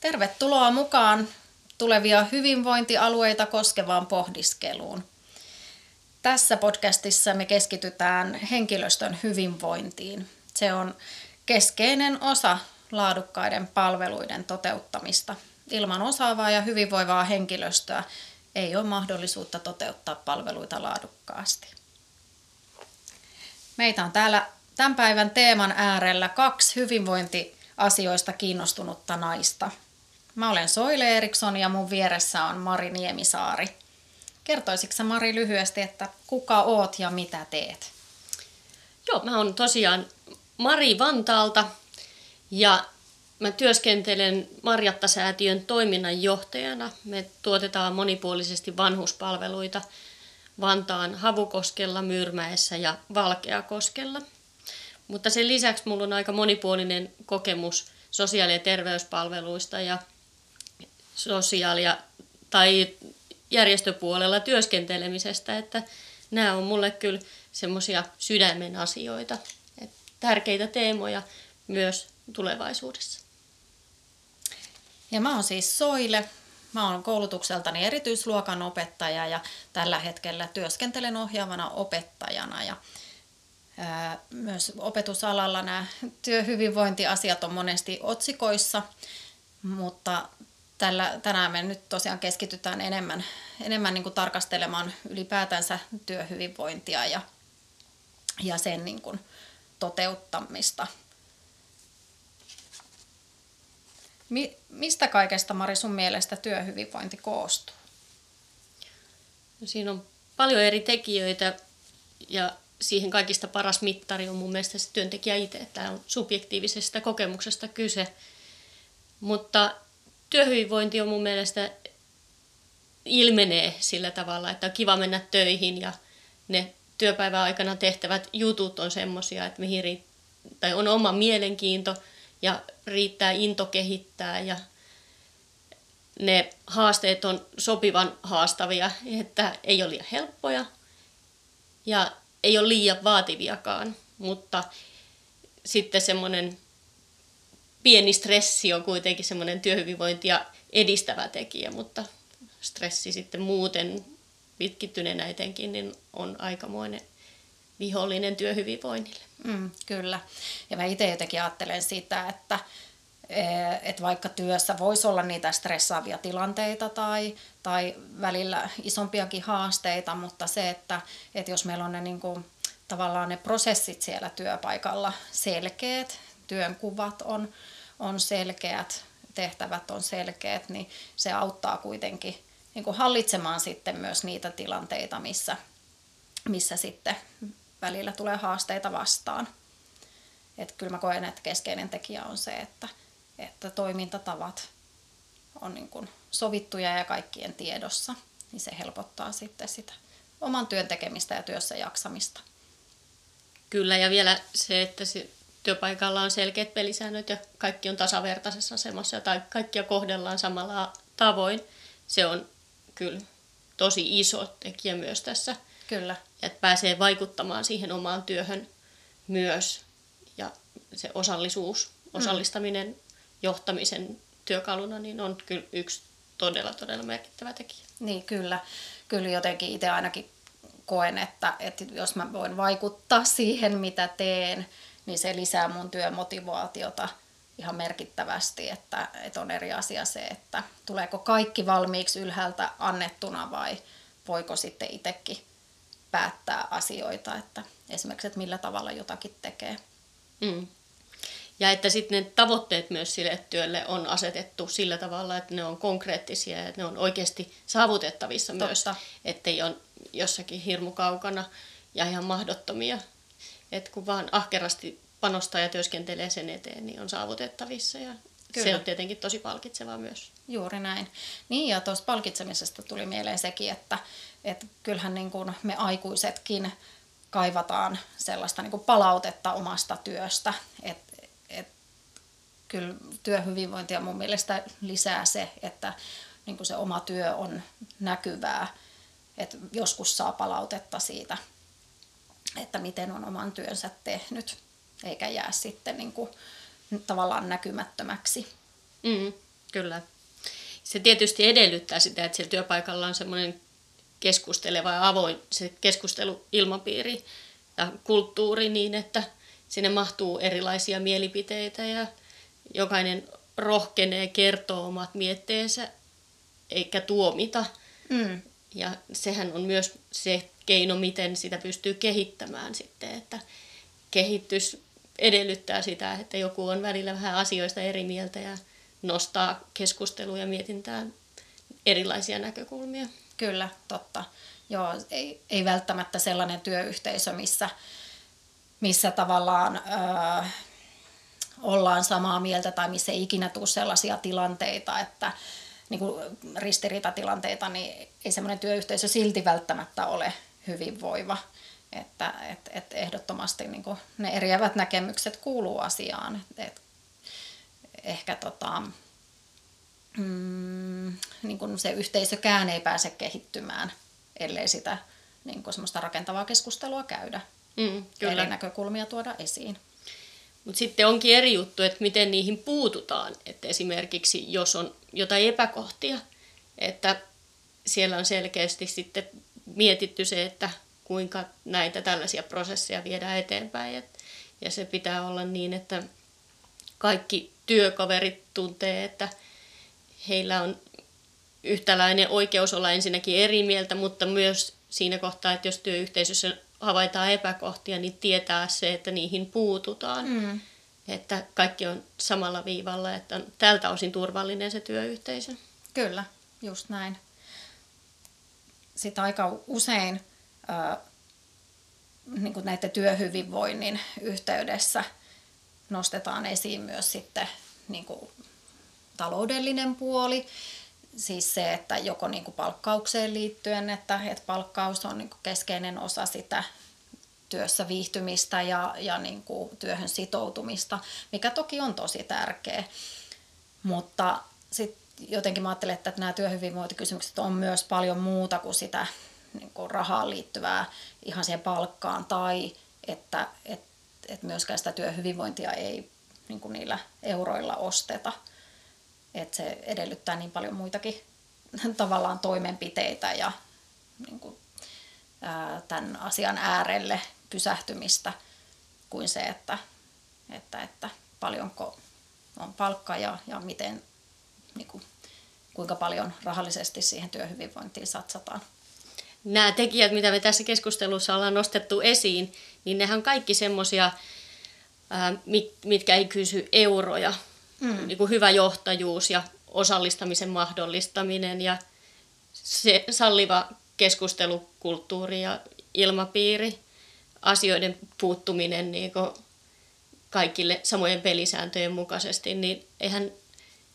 Tervetuloa mukaan tulevia hyvinvointialueita koskevaan pohdiskeluun. Tässä podcastissa me keskitytään henkilöstön hyvinvointiin. Se on keskeinen osa laadukkaiden palveluiden toteuttamista. Ilman osaavaa ja hyvinvoivaa henkilöstöä ei ole mahdollisuutta toteuttaa palveluita laadukkaasti. Meitä on täällä tämän päivän teeman äärellä kaksi hyvinvointiasioista kiinnostunutta naista. Mä olen Soile Eriksson ja mun vieressä on Mari Niemisaari. Kertoisitko Mari lyhyesti, että kuka oot ja mitä teet? Joo, mä oon tosiaan Mari Vantaalta ja mä työskentelen Marjatta-säätiön toiminnanjohtajana. Me tuotetaan monipuolisesti vanhuspalveluita Vantaan Havukoskella, Myyrmäessä ja Valkeakoskella. Mutta sen lisäksi mulla on aika monipuolinen kokemus sosiaali- ja terveyspalveluista ja sosiaali- tai järjestöpuolella työskentelemisestä, että nämä on mulle kyllä semmoisia sydämen asioita, että tärkeitä teemoja myös tulevaisuudessa. Ja mä oon siis Soile. Mä oon koulutukseltani erityisluokan opettaja ja tällä hetkellä työskentelen ohjaavana opettajana. Ja ää, myös opetusalalla nämä työhyvinvointiasiat on monesti otsikoissa, mutta tällä, tänään me nyt tosiaan keskitytään enemmän, enemmän niin kuin tarkastelemaan ylipäätänsä työhyvinvointia ja, ja sen niin kuin toteuttamista. Mi, mistä kaikesta, Mari, sun mielestä työhyvinvointi koostuu? No, siinä on paljon eri tekijöitä ja siihen kaikista paras mittari on mun mielestä se työntekijä itse. Tämä on subjektiivisesta kokemuksesta kyse. Mutta työhyvinvointi on mun mielestä ilmenee sillä tavalla, että on kiva mennä töihin ja ne työpäivän aikana tehtävät jutut on semmoisia, että mihin riitt- tai on oma mielenkiinto ja riittää into kehittää ja ne haasteet on sopivan haastavia, että ei ole liian helppoja ja ei ole liian vaativiakaan, mutta sitten semmoinen pieni stressi on kuitenkin semmoinen työhyvinvointia edistävä tekijä, mutta stressi sitten muuten pitkittyneenä etenkin niin on aikamoinen vihollinen työhyvinvoinnille. Mm, kyllä. Ja mä itse jotenkin ajattelen sitä, että, e, että vaikka työssä voisi olla niitä stressaavia tilanteita tai, tai välillä isompiakin haasteita, mutta se, että, että jos meillä on ne niin kuin, tavallaan ne prosessit siellä työpaikalla selkeät, työnkuvat on, on selkeät, tehtävät on selkeät, niin se auttaa kuitenkin niin kuin hallitsemaan sitten myös niitä tilanteita, missä, missä sitten välillä tulee haasteita vastaan. Et kyllä mä koen, että keskeinen tekijä on se, että, että toimintatavat on niin kuin sovittuja ja kaikkien tiedossa, niin se helpottaa sitten sitä oman työn tekemistä ja työssä jaksamista. Kyllä, ja vielä se, että työpaikalla on selkeät pelisäännöt ja kaikki on tasavertaisessa asemassa tai kaikkia kohdellaan samalla tavoin. Se on kyllä tosi iso tekijä myös tässä. Kyllä. Että pääsee vaikuttamaan siihen omaan työhön myös. Ja se osallisuus, mm. osallistaminen mm. johtamisen työkaluna niin on kyllä yksi todella, todella merkittävä tekijä. Niin, kyllä. Kyllä jotenkin itse ainakin koen, että, että jos mä voin vaikuttaa siihen, mitä teen, niin se lisää mun työmotivaatiota ihan merkittävästi, että, että on eri asia se, että tuleeko kaikki valmiiksi ylhäältä annettuna vai voiko sitten itsekin päättää asioita, että esimerkiksi, että millä tavalla jotakin tekee. Mm. Ja että sitten ne tavoitteet myös sille työlle on asetettu sillä tavalla, että ne on konkreettisia ja että ne on oikeasti saavutettavissa Totta. myös, ettei ole jossakin hirmu kaukana ja ihan mahdottomia. Että kun vaan ahkerasti panostaa ja työskentelee sen eteen, niin on saavutettavissa ja Kyllä. se on tietenkin tosi palkitsevaa myös. Juuri näin. Niin ja tuossa palkitsemisesta tuli mieleen sekin, että, että kyllähän niin kuin me aikuisetkin kaivataan sellaista niin kuin palautetta omasta työstä. että et, kyllä työhyvinvointia mun mielestä lisää se, että niin kuin se oma työ on näkyvää. Että joskus saa palautetta siitä, että miten on oman työnsä tehnyt eikä jää sitten niin kuin, tavallaan näkymättömäksi. Mm. Kyllä. Se tietysti edellyttää sitä, että siellä työpaikalla on semmoinen keskusteleva ja avoin se keskusteluilmapiiri ja kulttuuri niin, että sinne mahtuu erilaisia mielipiteitä ja jokainen rohkenee kertoa omat mietteensä eikä tuomita. Mm. Ja sehän on myös se keino, miten sitä pystyy kehittämään sitten, että kehitys edellyttää sitä, että joku on välillä vähän asioista eri mieltä ja nostaa keskustelua ja mietintään erilaisia näkökulmia. Kyllä, totta. Joo, ei, ei välttämättä sellainen työyhteisö, missä, missä tavallaan ö, ollaan samaa mieltä tai missä ei ikinä tule sellaisia tilanteita, että niin kuin ristiriitatilanteita, niin ei semmoinen työyhteisö silti välttämättä ole hyvinvoiva. Että et, et ehdottomasti niin kuin ne eriävät näkemykset kuuluu asiaan. Et ehkä tota, mm, niin kuin se yhteisökään ei pääse kehittymään, ellei sitä niin kuin semmoista rakentavaa keskustelua käydä. Mm, kyllä. Eri näkökulmia tuoda esiin. Mutta sitten onkin eri juttu, että miten niihin puututaan. Että esimerkiksi jos on jotain epäkohtia, että siellä on selkeästi sitten mietitty se, että kuinka näitä tällaisia prosesseja viedään eteenpäin. Et, ja se pitää olla niin, että kaikki työkaverit tuntee, että heillä on yhtäläinen oikeus olla ensinnäkin eri mieltä, mutta myös siinä kohtaa, että jos työyhteisössä havaitaan epäkohtia, niin tietää se, että niihin puututaan. Mm. Että kaikki on samalla viivalla, että on tältä osin turvallinen se työyhteisö. Kyllä, just näin. Sitten aika usein äh, niin kuin näiden työhyvinvoinnin yhteydessä nostetaan esiin myös sitten niin kuin taloudellinen puoli. Siis se, että joko niin kuin palkkaukseen liittyen, että, että palkkaus on niin kuin keskeinen osa sitä työssä viihtymistä ja, ja niin kuin työhön sitoutumista, mikä toki on tosi tärkeä. Mutta sitten jotenkin mä ajattelen, että nämä työhyvinvointikysymykset on myös paljon muuta kuin sitä niin kuin rahaan liittyvää ihan siihen palkkaan tai että et, et myöskään sitä työhyvinvointia ei niin kuin niillä euroilla osteta. Että se edellyttää niin paljon muitakin tavallaan toimenpiteitä ja niin kuin, ää, tämän asian äärelle pysähtymistä kuin se, että, että, että paljonko on palkka ja, ja miten, niin kuin, kuinka paljon rahallisesti siihen työhyvinvointiin satsataan. Nämä tekijät, mitä me tässä keskustelussa ollaan nostettu esiin, niin nehän on kaikki semmoisia, mitkä ei kysy euroja. Mm. Niin kuin hyvä johtajuus ja osallistamisen mahdollistaminen ja se salliva keskustelukulttuuri ja ilmapiiri asioiden puuttuminen niin kaikille samojen pelisääntöjen mukaisesti, niin eihän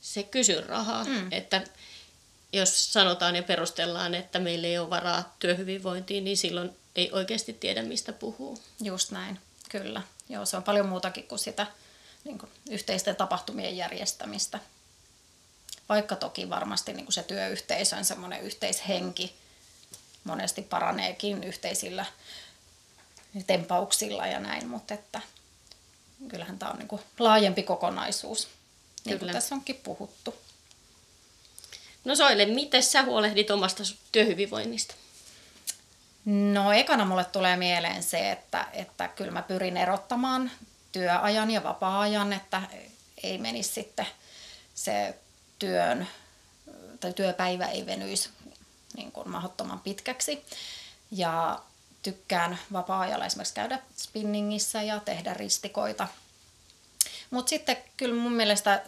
se kysy rahaa. Mm. Että jos sanotaan ja perustellaan, että meillä ei ole varaa työhyvinvointiin, niin silloin ei oikeasti tiedä, mistä puhuu. Just näin, kyllä. Joo, se on paljon muutakin kuin sitä niin kuin yhteisten tapahtumien järjestämistä. Vaikka toki varmasti niin kuin se työyhteisön semmoinen yhteishenki monesti paraneekin yhteisillä tempauksilla ja näin, mutta että kyllähän tämä on niin kuin laajempi kokonaisuus, niin kuin tässä onkin puhuttu. No Soile, miten sä huolehdit omasta työhyvinvoinnista? No ekana mulle tulee mieleen se, että, että kyllä mä pyrin erottamaan työajan ja vapaa-ajan, että ei menisi sitten se työn tai työpäivä ei venyisi niin kuin mahdottoman pitkäksi. Ja tykkään vapaa-ajalla esimerkiksi käydä spinningissä ja tehdä ristikoita. Mutta sitten kyllä mun mielestä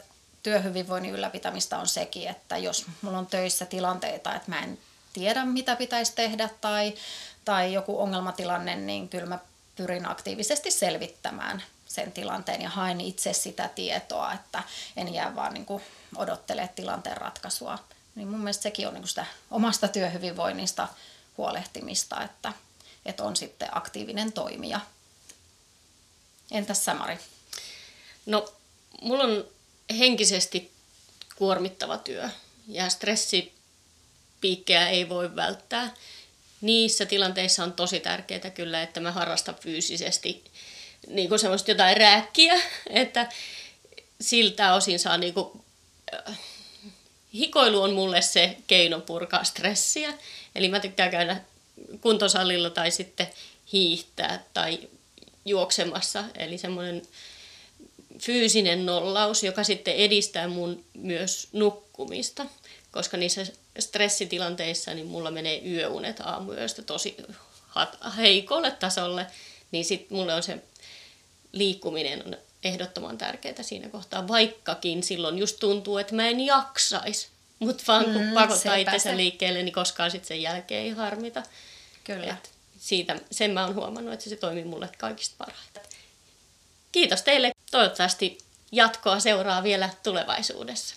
työhyvinvoinnin ylläpitämistä on sekin, että jos mulla on töissä tilanteita, että mä en tiedä mitä pitäisi tehdä tai, tai joku ongelmatilanne, niin kyllä mä pyrin aktiivisesti selvittämään sen tilanteen ja haen itse sitä tietoa, että en jää vaan niin odottele tilanteen ratkaisua. Niin mun mielestä sekin on niin sitä omasta työhyvinvoinnista huolehtimista, että, että on sitten aktiivinen toimija. Entäs Samari? No, mulla on henkisesti kuormittava työ ja stressipiikkejä ei voi välttää. Niissä tilanteissa on tosi tärkeää kyllä, että mä harrastan fyysisesti niin kuin semmoista jotain rääkkiä, että siltä osin saa niin kuin, äh, hikoilu on mulle se keino purkaa stressiä. Eli mä tykkään käydä kuntosalilla tai sitten hiihtää tai juoksemassa. Eli semmoinen fyysinen nollaus, joka sitten edistää mun myös nukkumista. Koska niissä stressitilanteissa niin mulla menee yöunet aamuyöstä tosi heikolle tasolle, niin sitten mulle on se liikkuminen on ehdottoman tärkeää siinä kohtaa, vaikkakin silloin just tuntuu, että mä en jaksaisi. Mutta vaan kun mm, pakottaa itsensä liikkeelle, niin koskaan sitten sen jälkeen ei harmita. Kyllä. Et siitä, sen mä oon huomannut, että se toimii mulle kaikista parhaiten. Kiitos teille. Toivottavasti jatkoa seuraa vielä tulevaisuudessa.